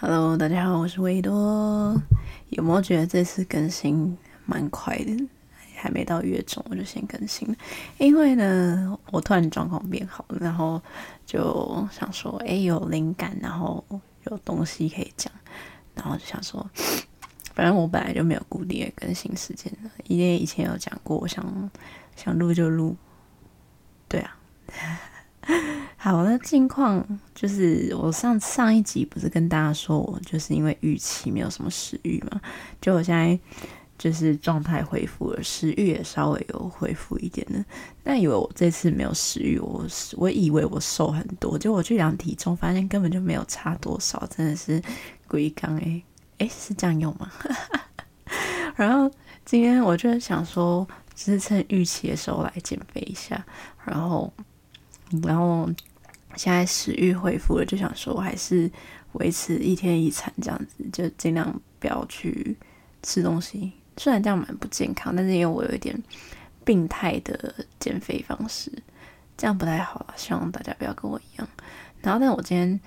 Hello，大家好，我是维多。有没有觉得这次更新蛮快的？还没到月中我就先更新了，因为呢，我突然状况变好了，然后就想说，哎，有灵感，然后有东西可以讲，然后就想说，反正我本来就没有固定的更新时间的，因为以前有讲过，我想想录就录，对啊。好，那近况就是我上上一集不是跟大家说我就是因为预期没有什么食欲嘛，就我现在。就是状态恢复了，食欲也稍微有恢复一点的。但以为我这次没有食欲，我我以为我瘦很多，结果我去量体重，发现根本就没有差多少，真的是鬼刚哎哎，是这样用吗？然后今天我就想说，只是趁预期的时候来减肥一下，然后然后现在食欲恢复了，就想说我还是维持一天一餐这样子，就尽量不要去吃东西。虽然这样蛮不健康，但是因为我有一点病态的减肥方式，这样不太好了。希望大家不要跟我一样。然后，但我今天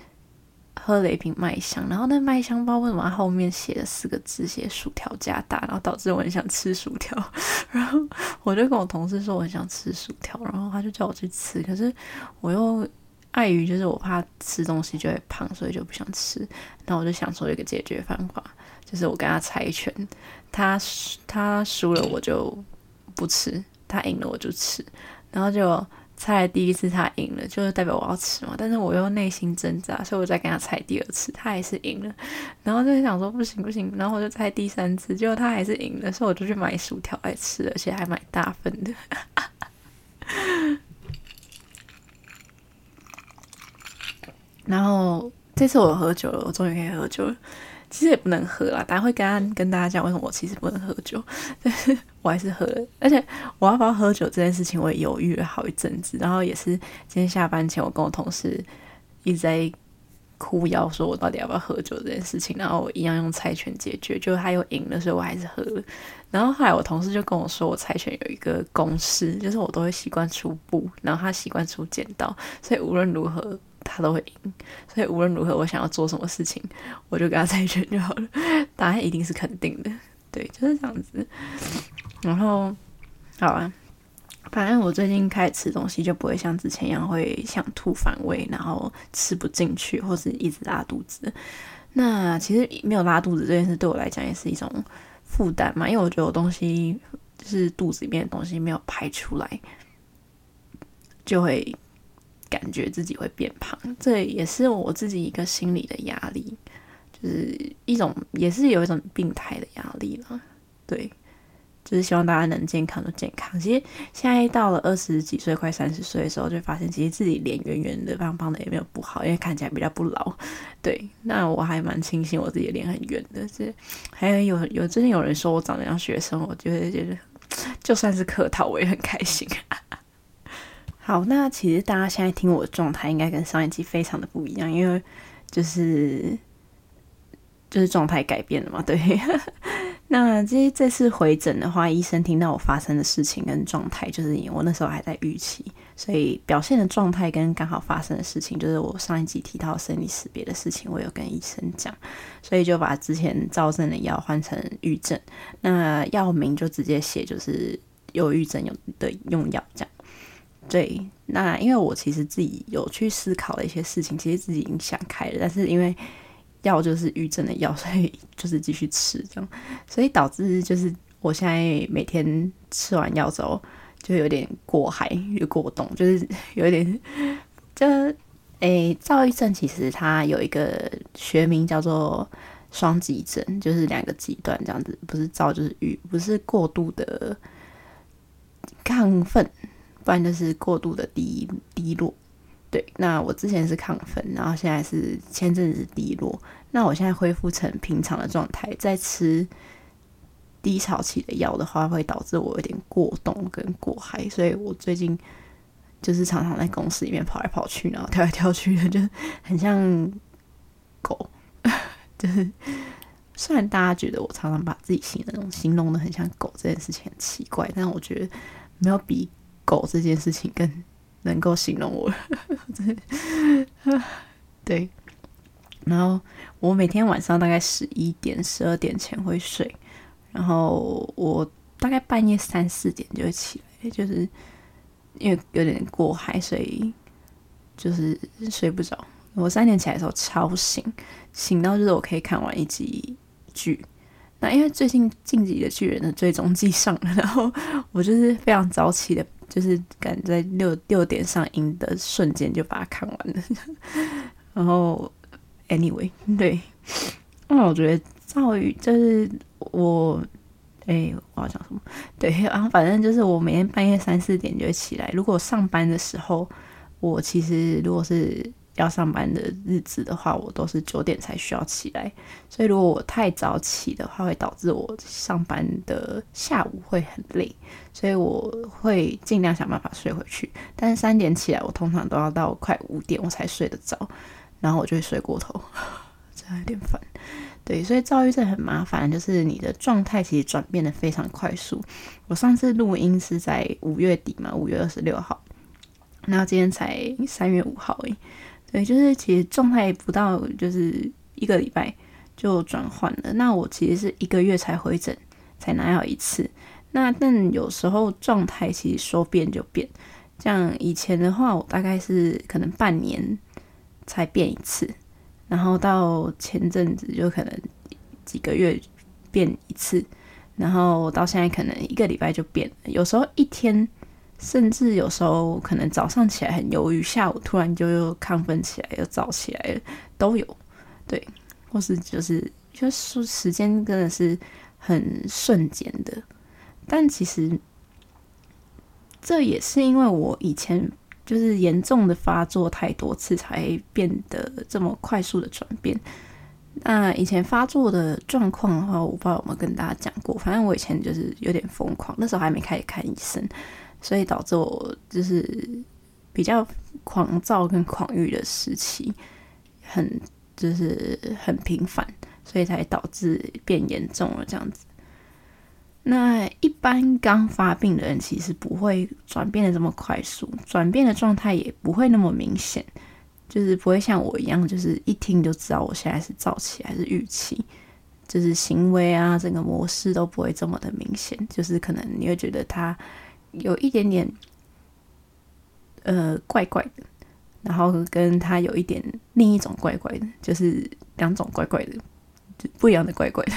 喝了一瓶麦香，然后那麦香包为什么后面写了四个字，写薯条加大，然后导致我很想吃薯条。然后我就跟我同事说我很想吃薯条，然后他就叫我去吃，可是我又碍于就是我怕吃东西就会胖，所以就不想吃。然后我就想说一个解决方法。就是我跟他猜拳，他他输了我就不吃，他赢了我就吃，然后就猜第一次他赢了，就是代表我要吃嘛。但是我又内心挣扎，所以我再跟他猜第二次，他还是赢了，然后就想说不行不行，然后我就猜第三次，结果他还是赢了，所以我就去买薯条来吃，而且还买大份的。然后这次我喝酒了，我终于可以喝酒了。其实也不能喝啦，大家会跟跟大家讲为什么我其实不能喝酒，但是我还是喝了。而且我要不要喝酒这件事情，我也犹豫了好一阵子。然后也是今天下班前，我跟我同事一直在哭腰，说我到底要不要喝酒这件事情。然后我一样用猜拳解决，就他又赢了，所以我还是喝了。然后后来我同事就跟我说，我猜拳有一个公式，就是我都会习惯出布，然后他习惯出剪刀，所以无论如何。他都会赢，所以无论如何，我想要做什么事情，我就跟他猜拳就好了。答案一定是肯定的，对，就是这样子。然后，好啊，反正我最近开始吃东西，就不会像之前一样会想吐反胃，然后吃不进去，或是一直拉肚子。那其实没有拉肚子这件事对我来讲也是一种负担嘛，因为我觉得我东西就是肚子里面的东西没有排出来，就会。感觉自己会变胖，这也是我自己一个心理的压力，就是一种也是有一种病态的压力了。对，就是希望大家能健康就健康。其实现在到了二十几岁、快三十岁的时候，就发现其实自己脸圆圆的、胖胖的也没有不好，因为看起来比较不老。对，那我还蛮庆幸我自己脸很圆的。是还有有有最近有人说我长得像学生，我觉得觉得就算是客套，我也很开心。好，那其实大家现在听我的状态，应该跟上一集非常的不一样，因为就是就是状态改变了嘛。对，那这这次回诊的话，医生听到我发生的事情跟状态，就是我那时候还在预期，所以表现的状态跟刚好发生的事情，就是我上一集提到生理识别的事情，我有跟医生讲，所以就把之前躁症的药换成郁症，那药名就直接写就是忧郁症有的用药这样。对，那因为我其实自己有去思考了一些事情，其实自己已经想开了，但是因为药就是郁症的药，所以就是继续吃这样，所以导致就是我现在每天吃完药之后就有点过嗨，有过动，就是 有点就诶，躁郁症其实它有一个学名叫做双极症，就是两个极端这样子，不是躁就是郁，不是过度的亢奋。不然就是过度的低低落，对。那我之前是亢奋，然后现在是前阵子低落。那我现在恢复成平常的状态，再吃低潮期的药的话，会导致我有点过动跟过嗨。所以我最近就是常常在公司里面跑来跑去，然后跳来跳去的，就很像狗，就是虽然大家觉得我常常把自己形容形容的很像狗，这件事情很奇怪，但我觉得没有比狗这件事情更能够形容我。对，然后我每天晚上大概十一点、十二点前会睡，然后我大概半夜三四点就会起来，就是因为有点过嗨，所以就是睡不着。我三点起来的时候超醒，醒到就是我可以看完一集剧。那因为最近《进击的巨人》的最终季上了，然后我就是非常早起的，就是赶在六六点上映的瞬间就把它看完了。然后，anyway，对，那我觉得赵宇就是我，哎，我要讲什么？对，然后反正就是我每天半夜三四点就会起来。如果上班的时候，我其实如果是。要上班的日子的话，我都是九点才需要起来，所以如果我太早起的话，会导致我上班的下午会很累，所以我会尽量想办法睡回去。但是三点起来，我通常都要到快五点我才睡得着，然后我就会睡过头，这样有点烦。对，所以躁郁症很麻烦，就是你的状态其实转变得非常快速。我上次录音是在五月底嘛，五月二十六号，然后今天才三月五号诶。对，就是其实状态不到就是一个礼拜就转换了。那我其实是一个月才回诊，才拿药一次。那但有时候状态其实说变就变。像以前的话，我大概是可能半年才变一次，然后到前阵子就可能几个月变一次，然后到现在可能一个礼拜就变了。有时候一天。甚至有时候可能早上起来很忧郁，下午突然就又亢奋起来，又躁起来了，都有。对，或是就是就是时间真的是很瞬间的。但其实这也是因为我以前就是严重的发作太多次，才变得这么快速的转变。那以前发作的状况的话，我不知道有没有跟大家讲过。反正我以前就是有点疯狂，那时候还没开始看医生。所以导致我就是比较狂躁跟狂欲的时期很就是很频繁，所以才导致变严重了这样子。那一般刚发病的人其实不会转变的这么快速，转变的状态也不会那么明显，就是不会像我一样，就是一听就知道我现在是躁期还是郁期，就是行为啊整个模式都不会这么的明显，就是可能你会觉得他。有一点点，呃，怪怪的，然后跟他有一点另一种怪怪的，就是两种怪怪的，就不一样的怪怪的。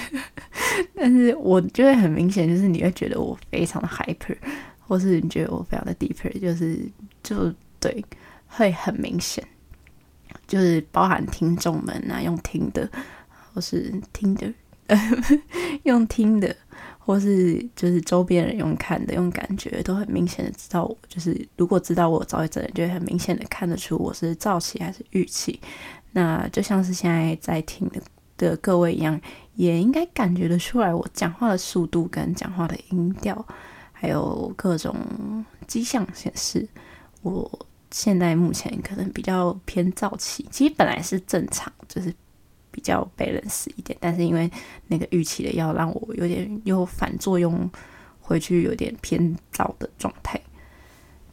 但是我觉得很明显，就是你会觉得我非常的 hyper，或是你觉得我非常的 deeper，就是就对，会很明显，就是包含听众们啊，用听的，或是听的，呃 用听的。或是就是周边人用看的用感觉都很明显的知道我，就是如果知道我躁郁症，就会很明显的看得出我是躁气还是郁气。那就像是现在在听的的各位一样，也应该感觉得出来我讲话的速度跟讲话的音调，还有各种迹象显示，我现在目前可能比较偏躁气。其实本来是正常，就是。比较 balance 一点，但是因为那个预期的药让我有点又反作用，回去有点偏躁的状态。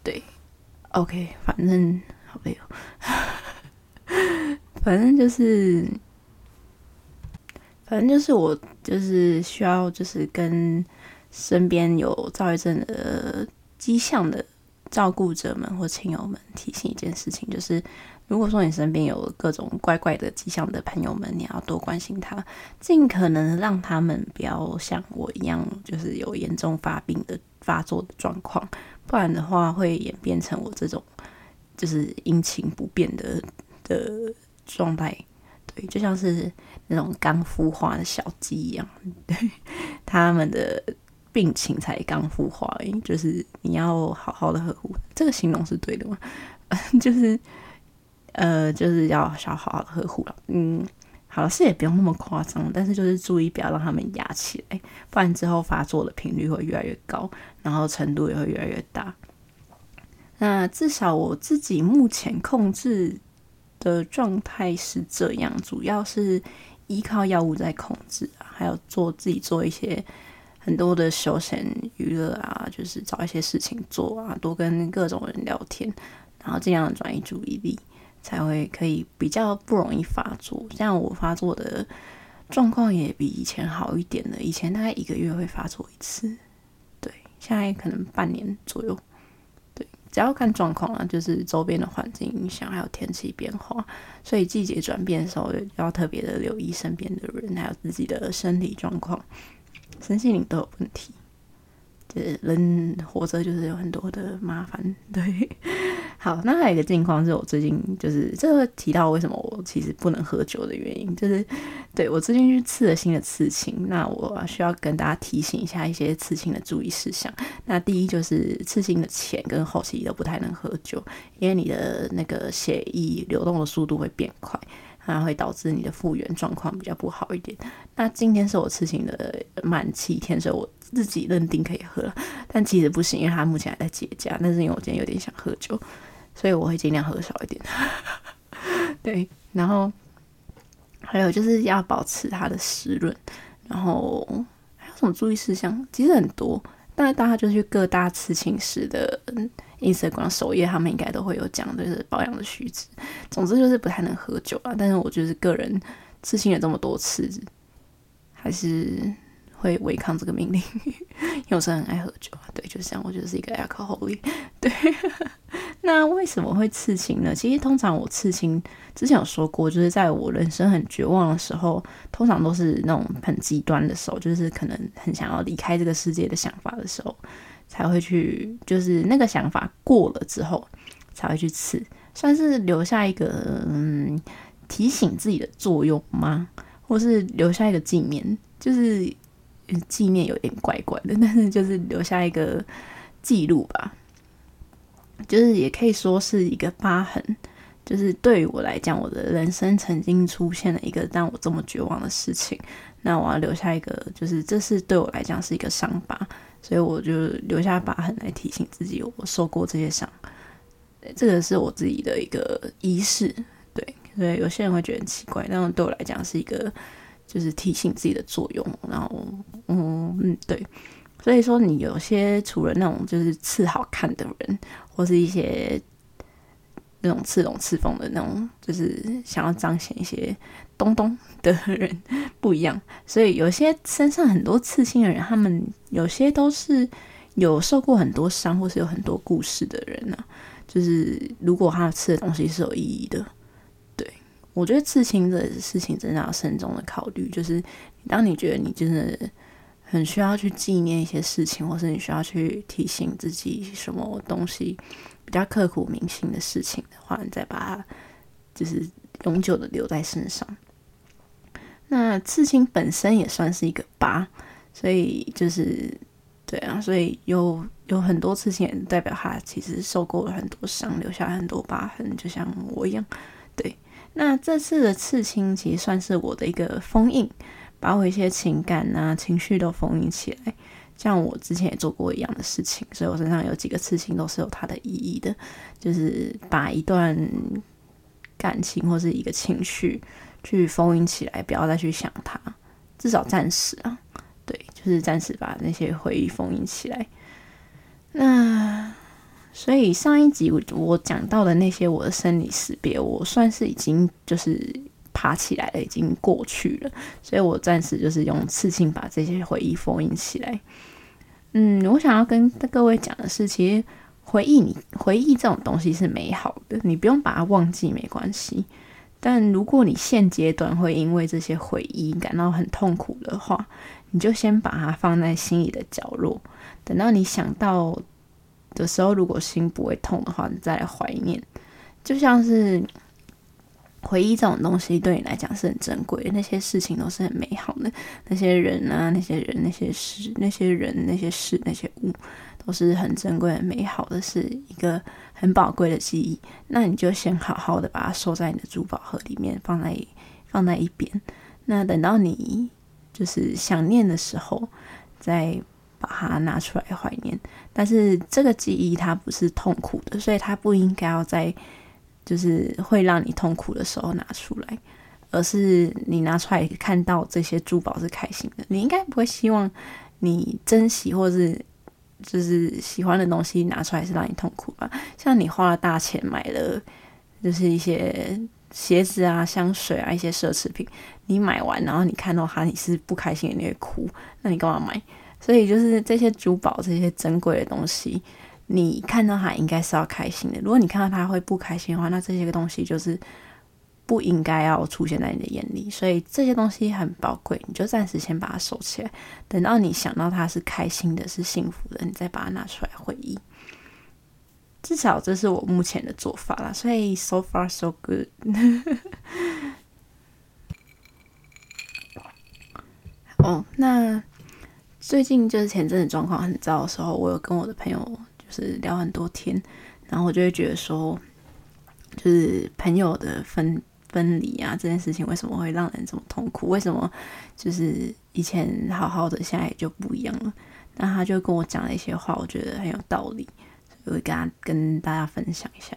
对，OK，反正好累哦，反正就是，反正就是我就是需要就是跟身边有躁郁症的迹象的照顾者们或亲友们提醒一件事情，就是。如果说你身边有各种怪怪的迹象的朋友们，你要多关心他，尽可能让他们不要像我一样，就是有严重发病的发作的状况，不然的话会演变成我这种就是阴晴不变的的状态。对，就像是那种刚孵化的小鸡一样，对，他们的病情才刚孵化，就是你要好好的呵护。这个形容是对的吗？就是。呃，就是要要好好的呵护了。嗯，好了，是也不用那么夸张，但是就是注意不要让他们压起来，不然之后发作的频率会越来越高，然后程度也会越来越大。那至少我自己目前控制的状态是这样，主要是依靠药物在控制，还有做自己做一些很多的休闲娱乐啊，就是找一些事情做啊，多跟各种人聊天，然后尽量转移注意力，才会可以比较不容易发作。像我发作的状况也比以前好一点了，以前大概一个月会发作一次，对，现在可能半年左右。对只要看状况啊，就是周边的环境影响，还有天气变化，所以季节转变的时候，要特别的留意身边的人，还有自己的身体状况，身心灵都有问题。就是人活着就是有很多的麻烦，对。好，那还有一个境况是我最近就是这个提到为什么我其实不能喝酒的原因，就是对我最近去刺了新的刺青，那我需要跟大家提醒一下一些刺青的注意事项。那第一就是刺青的前跟后期都不太能喝酒，因为你的那个血液流动的速度会变快，它会导致你的复原状况比较不好一点。那今天是我刺青的满七天，所以我自己认定可以喝，但其实不行，因为它目前还在结痂。但是因为我今天有点想喝酒。所以我会尽量喝少一点，对，然后还有就是要保持它的湿润，然后还有什么注意事项？其实很多，但是大家就去各大刺青师的 Instagram 首页，他们应该都会有讲，就是保养的须知。总之就是不太能喝酒啊，但是我就是个人刺青了这么多次，还是。会违抗这个命令，因为我是很爱喝酒啊。对，就像我就是一个 alcoholic。对，那为什么会刺青呢？其实通常我刺青之前有说过，就是在我人生很绝望的时候，通常都是那种很极端的时候，就是可能很想要离开这个世界的想法的时候，才会去，就是那个想法过了之后才会去吃，算是留下一个嗯提醒自己的作用吗？或是留下一个纪念，就是。纪念有点怪怪的，但是就是留下一个记录吧，就是也可以说是一个疤痕。就是对于我来讲，我的人生曾经出现了一个让我这么绝望的事情，那我要留下一个，就是这是对我来讲是一个伤疤，所以我就留下疤痕来提醒自己，我受过这些伤。这个是我自己的一个仪式，对，所以有些人会觉得很奇怪，但对我来讲是一个。就是提醒自己的作用，然后，嗯嗯，对，所以说你有些除了那种就是刺好看的人，或是一些那种刺龙刺凤的那种，就是想要彰显一些东东的人不一样。所以有些身上很多刺青的人，他们有些都是有受过很多伤，或是有很多故事的人呢、就是如果他刺的东西是有意义的。对我觉得刺青的事情真的要慎重的考虑，就是当你觉得你真的很需要去纪念一些事情，或是你需要去提醒自己什么东西比较刻骨铭心的事情的话，你再把它就是永久的留在身上。那刺青本身也算是一个疤，所以就是对啊，所以有有很多刺青也代表他其实受过了很多伤，留下很多疤痕，就像我一样，对。那这次的刺青其实算是我的一个封印，把我一些情感啊、情绪都封印起来。像我之前也做过一样的事情，所以我身上有几个刺青都是有它的意义的，就是把一段感情或是一个情绪去封印起来，不要再去想它，至少暂时啊，对，就是暂时把那些回忆封印起来。那。所以上一集我我讲到的那些我的生理识别，我算是已经就是爬起来了，已经过去了。所以我暂时就是用刺青把这些回忆封印起来。嗯，我想要跟各位讲的是，其实回忆你回忆这种东西是美好的，你不用把它忘记没关系。但如果你现阶段会因为这些回忆感到很痛苦的话，你就先把它放在心里的角落，等到你想到。的时候，如果心不会痛的话，你再来怀念，就像是回忆这种东西，对你来讲是很珍贵的。那些事情都是很美好的，那些人啊，那些人，那些事，那些人，那些事，那些物，都是很珍贵、很美好的，是一个很宝贵的记忆。那你就先好好的把它收在你的珠宝盒里面，放在放在一边。那等到你就是想念的时候，再。把它拿出来怀念，但是这个记忆它不是痛苦的，所以它不应该要在就是会让你痛苦的时候拿出来，而是你拿出来看到这些珠宝是开心的。你应该不会希望你珍惜或是就是喜欢的东西拿出来是让你痛苦吧？像你花了大钱买了，就是一些鞋子啊、香水啊、一些奢侈品，你买完然后你看到它你是不开心的，你会哭，那你干嘛买？所以就是这些珠宝、这些珍贵的东西，你看到它应该是要开心的。如果你看到它会不开心的话，那这些个东西就是不应该要出现在你的眼里。所以这些东西很宝贵，你就暂时先把它收起来，等到你想到它是开心的、是幸福的，你再把它拿出来回忆。至少这是我目前的做法啦。所以 so far so good。哦，那。最近就是前阵子状况很糟的时候，我有跟我的朋友是聊很多天，然后我就会觉得说，就是朋友的分分离啊，这件事情为什么会让人这么痛苦？为什么就是以前好好的，现在也就不一样了？那他就跟我讲了一些话，我觉得很有道理，所以我会跟他跟大家分享一下。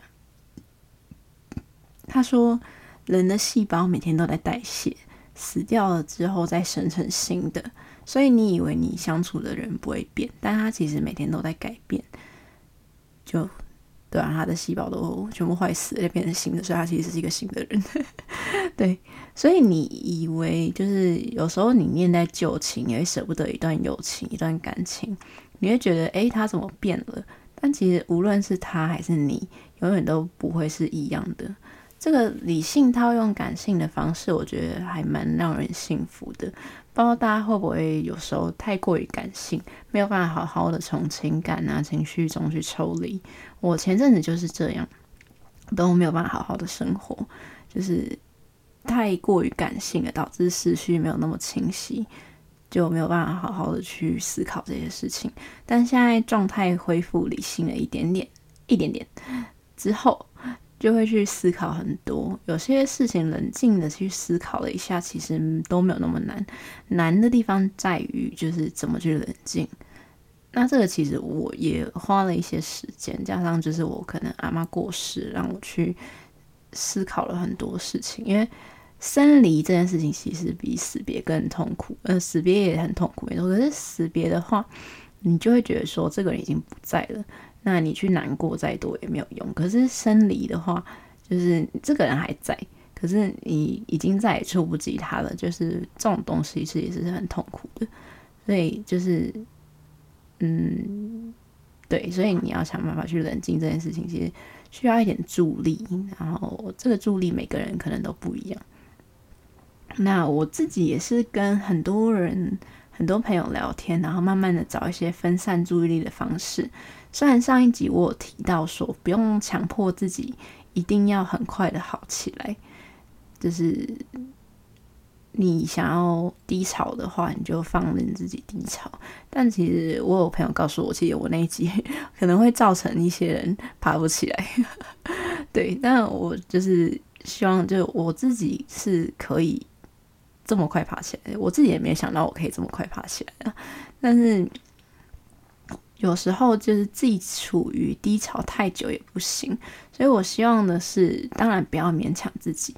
他说，人的细胞每天都在代谢，死掉了之后再生成新的。所以你以为你相处的人不会变，但他其实每天都在改变，就对啊，他的细胞都全部坏死，就变成新的，所以他其实是一个新的人。对，所以你以为就是有时候你念在旧情，也会舍不得一段友情、一段感情，你会觉得诶，他怎么变了？但其实无论是他还是你，永远都不会是一样的。这个理性套用感性的方式，我觉得还蛮让人幸福的。不知道大家会不会有时候太过于感性，没有办法好好的从情感啊、情绪中去抽离。我前阵子就是这样，都没有办法好好的生活，就是太过于感性了，导致思绪没有那么清晰，就没有办法好好的去思考这些事情。但现在状态恢复理性了一点点，一点点之后。就会去思考很多，有些事情冷静的去思考了一下，其实都没有那么难。难的地方在于就是怎么去冷静。那这个其实我也花了一些时间，加上就是我可能阿妈过世，让我去思考了很多事情。因为生离这件事情其实比死别更痛苦，呃，死别也很痛苦没错。可是死别的话，你就会觉得说这个人已经不在了。那你去难过再多也没有用。可是生离的话，就是这个人还在，可是你已经再也触不及他了。就是这种东西是也是很痛苦的，所以就是，嗯，对，所以你要想办法去冷静这件事情，其实需要一点助力。然后这个助力每个人可能都不一样。那我自己也是跟很多人、很多朋友聊天，然后慢慢的找一些分散注意力的方式。虽然上一集我有提到说，不用强迫自己一定要很快的好起来，就是你想要低潮的话，你就放任自己低潮。但其实我有朋友告诉我，其实我那一集可能会造成一些人爬不起来。对，但我就是希望，就我自己是可以这么快爬起来。我自己也没想到我可以这么快爬起来啊，但是。有时候就是自己处于低潮太久也不行，所以我希望的是，当然不要勉强自己，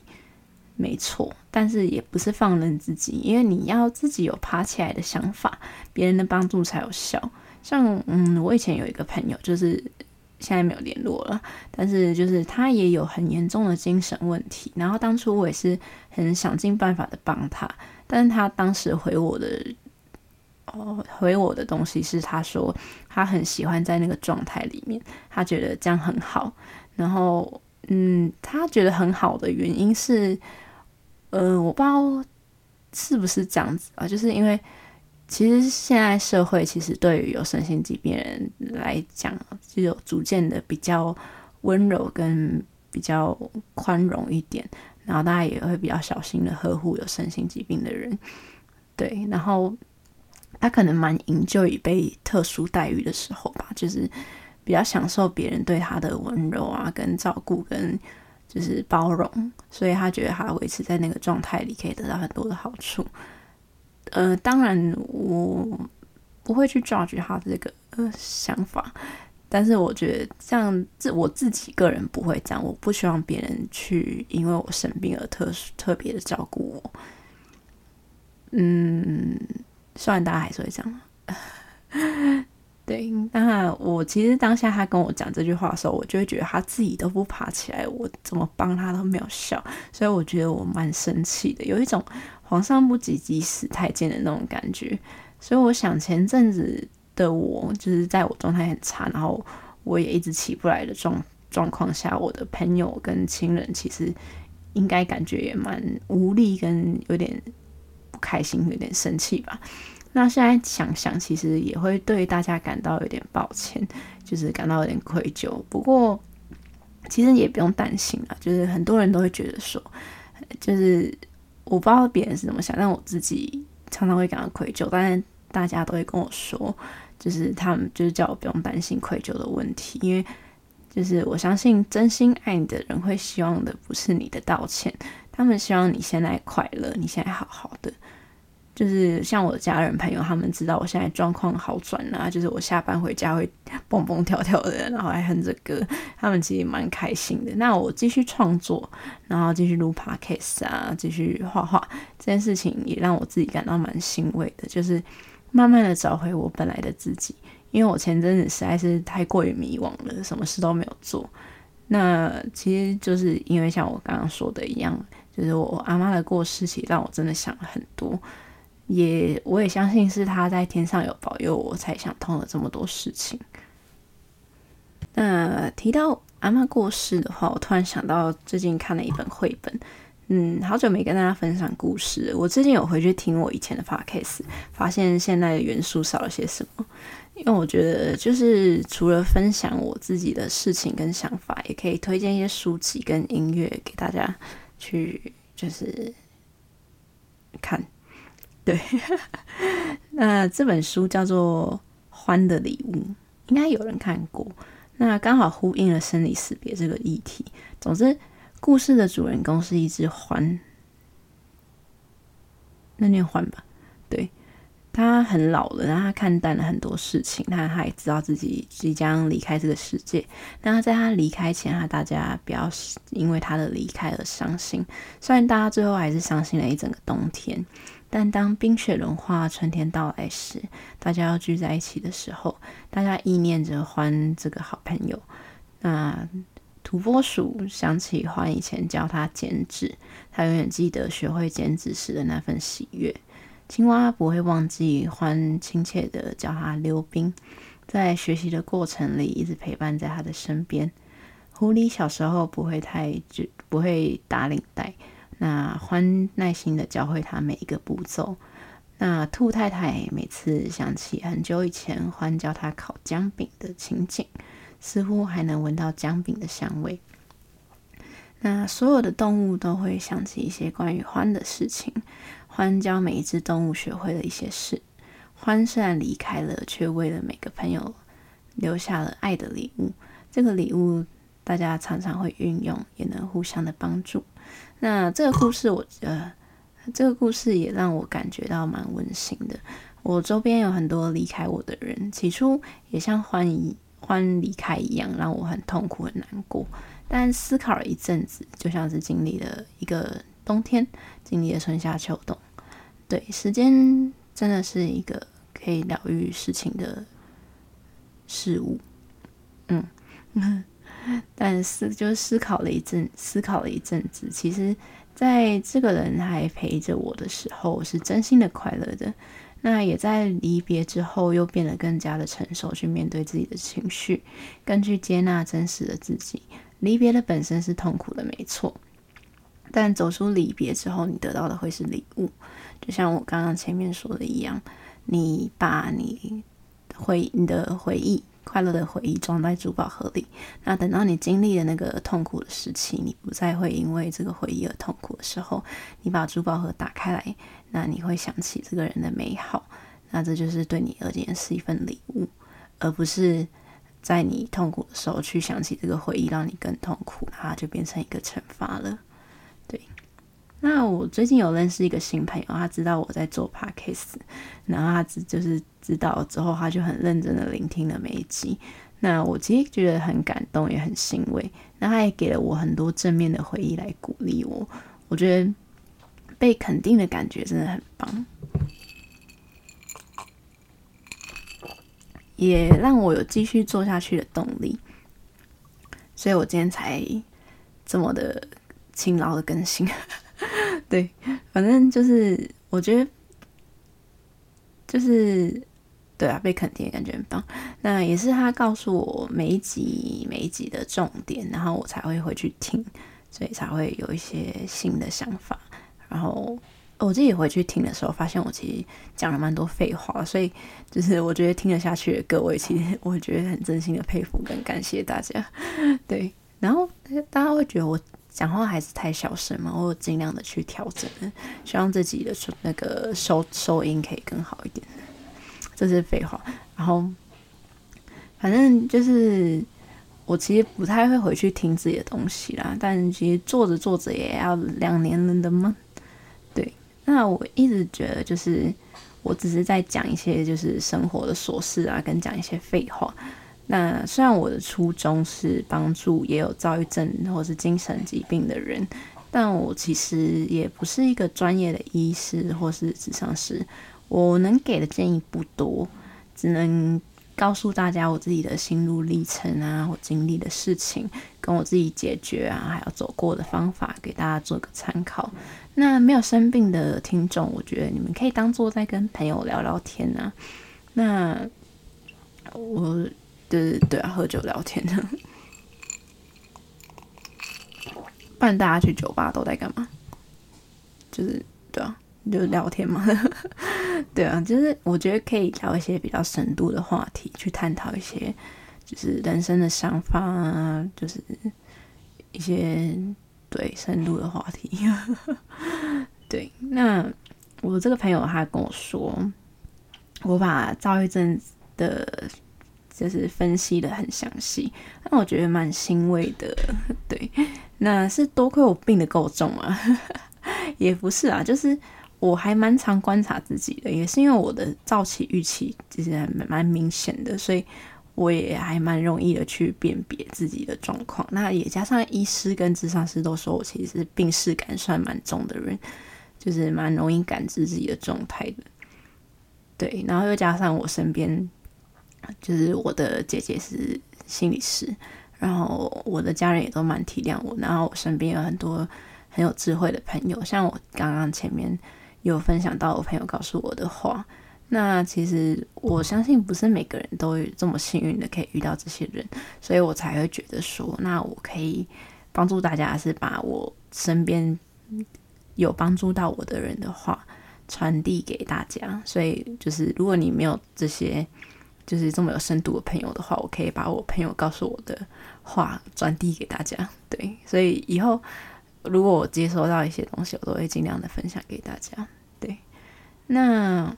没错，但是也不是放任自己，因为你要自己有爬起来的想法，别人的帮助才有效。像嗯，我以前有一个朋友，就是现在没有联络了，但是就是他也有很严重的精神问题，然后当初我也是很想尽办法的帮他，但是他当时回我的。哦，回我的东西是他说他很喜欢在那个状态里面，他觉得这样很好。然后，嗯，他觉得很好的原因是，呃，我不知道是不是这样子啊，就是因为其实现在社会其实对于有身心疾病人来讲，就有逐渐的比较温柔跟比较宽容一点，然后大家也会比较小心的呵护有身心疾病的人，对，然后。他可能蛮 enjoy 被特殊待遇的时候吧，就是比较享受别人对他的温柔啊，跟照顾，跟就是包容，所以他觉得他维持在那个状态里可以得到很多的好处。呃，当然我不会去 judge 他这个呃想法，但是我觉得像，自我自己个人不会这样，我不希望别人去因为我生病而特殊特别的照顾我。嗯，虽然大家还是会这样。对，那我其实当下他跟我讲这句话的时候，我就会觉得他自己都不爬起来，我怎么帮他都没有效，所以我觉得我蛮生气的，有一种皇上不急急死太监的那种感觉。所以我想前阵子。的我就是在我状态很差，然后我也一直起不来的状状况下，我的朋友跟亲人其实应该感觉也蛮无力，跟有点不开心，有点生气吧。那现在想想，其实也会对大家感到有点抱歉，就是感到有点愧疚。不过其实也不用担心啊，就是很多人都会觉得说，就是我不知道别人是怎么想，但我自己常常会感到愧疚，但是大家都会跟我说。就是他们就是叫我不用担心愧疚的问题，因为就是我相信真心爱你的人会希望的不是你的道歉，他们希望你现在快乐，你现在好好的。就是像我的家人朋友，他们知道我现在状况好转了，就是我下班回家会蹦蹦跳跳的，然后还哼着歌，他们其实蛮开心的。那我继续创作，然后继续录 podcast 啊，继续画画，这件事情也让我自己感到蛮欣慰的，就是。慢慢的找回我本来的自己，因为我前阵子实在是太过于迷惘了，什么事都没有做。那其实就是因为像我刚刚说的一样，就是我阿妈的过世，其实让我真的想了很多。也我也相信是他在天上有保佑我，才想通了这么多事情。那提到阿妈过世的话，我突然想到最近看了一本绘本。嗯，好久没跟大家分享故事。我最近有回去听我以前的 podcast，发现现在的元素少了些什么。因为我觉得，就是除了分享我自己的事情跟想法，也可以推荐一些书籍跟音乐给大家去，就是看。对，那这本书叫做《欢的礼物》，应该有人看过。那刚好呼应了生离死别这个议题。总之。故事的主人公是一只獾，那念獾吧。对，他很老了，然后他看淡了很多事情，他他也知道自己即将离开这个世界。那在他离开前，他大家不要因为他的离开而伤心。虽然大家最后还是伤心了一整个冬天，但当冰雪融化，春天到来时，大家要聚在一起的时候，大家意念着欢这个好朋友。那。土拨鼠想起欢以前教他剪纸，他永远记得学会剪纸时的那份喜悦。青蛙不会忘记欢亲切地叫他溜冰，在学习的过程里一直陪伴在他的身边。狐狸小时候不会太不会打领带，那欢耐心地教会他每一个步骤。那兔太太每次想起很久以前欢教他烤姜饼的情景。似乎还能闻到姜饼的香味。那所有的动物都会想起一些关于欢的事情。欢教每一只动物学会了一些事。欢虽然离开了，却为了每个朋友留下了爱的礼物。这个礼物大家常常会运用，也能互相的帮助。那这个故事，我呃这个故事也让我感觉到蛮温馨的。我周边有很多离开我的人，起初也像欢一。欢离开一样，让我很痛苦、很难过。但思考了一阵子，就像是经历了一个冬天，经历了春夏秋冬。对，时间真的是一个可以疗愈事情的事物。嗯，但是就思考了一阵，思考了一阵子，其实在这个人还陪着我的时候，我是真心的快乐的。那也在离别之后，又变得更加的成熟，去面对自己的情绪，更去接纳真实的自己。离别的本身是痛苦的，没错，但走出离别之后，你得到的会是礼物。就像我刚刚前面说的一样，你把你回你的回忆。快乐的回忆装在珠宝盒里，那等到你经历了那个痛苦的时期，你不再会因为这个回忆而痛苦的时候，你把珠宝盒打开来，那你会想起这个人的美好，那这就是对你而言是一份礼物，而不是在你痛苦的时候去想起这个回忆，让你更痛苦，它就变成一个惩罚了。那我最近有认识一个新朋友，他知道我在做 podcast，然后他只就是知道之后，他就很认真的聆听了每一集。那我其实觉得很感动，也很欣慰。那他也给了我很多正面的回忆来鼓励我。我觉得被肯定的感觉真的很棒，也让我有继续做下去的动力。所以我今天才这么的勤劳的更新。对，反正就是我觉得就是。对啊，被肯定的感觉很棒。那也是他告诉我每一集每一集的重点，然后我才会回去听，所以才会有一些新的想法。然后我自己回去听的时候，发现我其实讲了蛮多废话，所以就是我觉得听得下去的各位，其实我觉得很真心的佩服跟感谢大家。对，然后大家会觉得我讲话还是太小声嘛，我尽量的去调整，希望自己的那个收收音可以更好一点。这是废话，然后反正就是我其实不太会回去听自己的东西啦，但其实做着做着也要两年了的嘛。对，那我一直觉得就是我只是在讲一些就是生活的琐事啊，跟讲一些废话。那虽然我的初衷是帮助也有躁郁症或是精神疾病的人，但我其实也不是一个专业的医师或是咨商师。我能给的建议不多，只能告诉大家我自己的心路历程啊，我经历的事情，跟我自己解决啊，还有走过的方法，给大家做个参考。那没有生病的听众，我觉得你们可以当做在跟朋友聊聊天啊。那我对对啊，喝酒聊天的，不然大家去酒吧都在干嘛？就是对啊。就聊天嘛，对啊，就是我觉得可以聊一些比较深度的话题，去探讨一些就是人生的想法啊，就是一些对深度的话题。对，那我这个朋友他跟我说，我把躁郁症的，就是分析得很详细，那我觉得蛮欣慰的。对，那是多亏我病得够重啊，也不是啊，就是。我还蛮常观察自己的，也是因为我的躁期、预期其实还蛮明显的，所以我也还蛮容易的去辨别自己的状况。那也加上医师跟咨商师都说我其实是病视感算蛮重的人，就是蛮容易感知自己的状态的。对，然后又加上我身边就是我的姐姐是心理师，然后我的家人也都蛮体谅我，然后我身边有很多很有智慧的朋友，像我刚刚前面。有分享到我朋友告诉我的话，那其实我相信不是每个人都这么幸运的可以遇到这些人，所以我才会觉得说，那我可以帮助大家，是把我身边有帮助到我的人的话传递给大家。所以就是如果你没有这些就是这么有深度的朋友的话，我可以把我朋友告诉我的话传递给大家。对，所以以后如果我接收到一些东西，我都会尽量的分享给大家。对那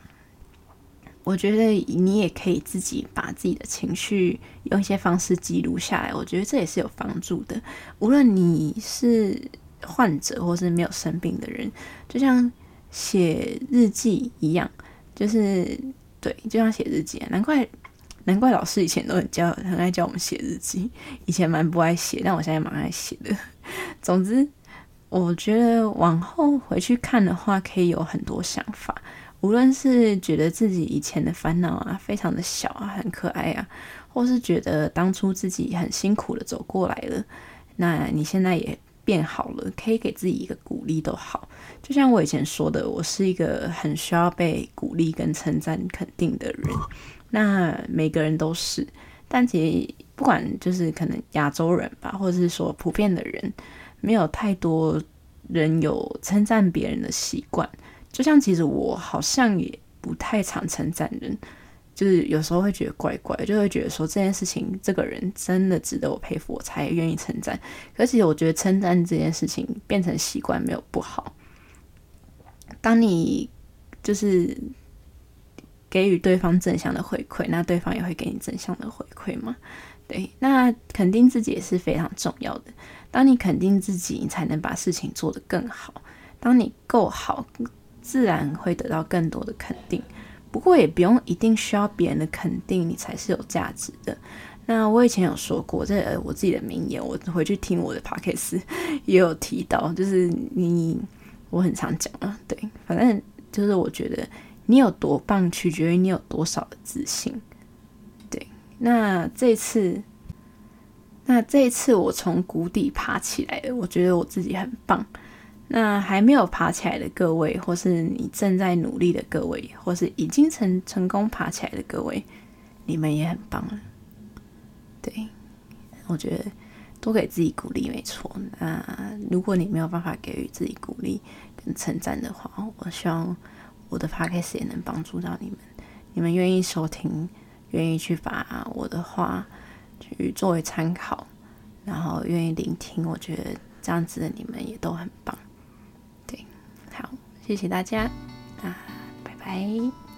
我觉得你也可以自己把自己的情绪用一些方式记录下来，我觉得这也是有帮助的。无论你是患者或是没有生病的人，就像写日记一样，就是对，就像写日记啊。难怪难怪老师以前都很教很爱教我们写日记，以前蛮不爱写，但我现在蛮爱写的。总之，我觉得往后回去看的话，可以有很多想法。无论是觉得自己以前的烦恼啊，非常的小啊，很可爱啊，或是觉得当初自己很辛苦的走过来了，那你现在也变好了，可以给自己一个鼓励都好。就像我以前说的，我是一个很需要被鼓励跟称赞肯定的人。那每个人都是，但其实不管就是可能亚洲人吧，或者是说普遍的人，没有太多人有称赞别人的习惯。就像其实我好像也不太常称赞人，就是有时候会觉得怪怪，就会觉得说这件事情这个人真的值得我佩服，我才愿意称赞。可是我觉得称赞这件事情变成习惯没有不好。当你就是给予对方正向的回馈，那对方也会给你正向的回馈嘛。对，那肯定自己也是非常重要的。当你肯定自己，你才能把事情做得更好。当你够好。自然会得到更多的肯定，不过也不用一定需要别人的肯定，你才是有价值的。那我以前有说过，这我自己的名言，我回去听我的 podcast 也有提到，就是你，我很常讲啊，对，反正就是我觉得你有多棒，取决于你有多少的自信。对，那这次，那这一次我从谷底爬起来了，我觉得我自己很棒。那还没有爬起来的各位，或是你正在努力的各位，或是已经成成功爬起来的各位，你们也很棒。对，我觉得多给自己鼓励没错。那如果你没有办法给予自己鼓励跟称赞的话，我希望我的 p o d c s 也能帮助到你们。你们愿意收听，愿意去把我的话去作为参考，然后愿意聆听，我觉得这样子的你们也都很棒。好，谢谢大家，啊，拜拜。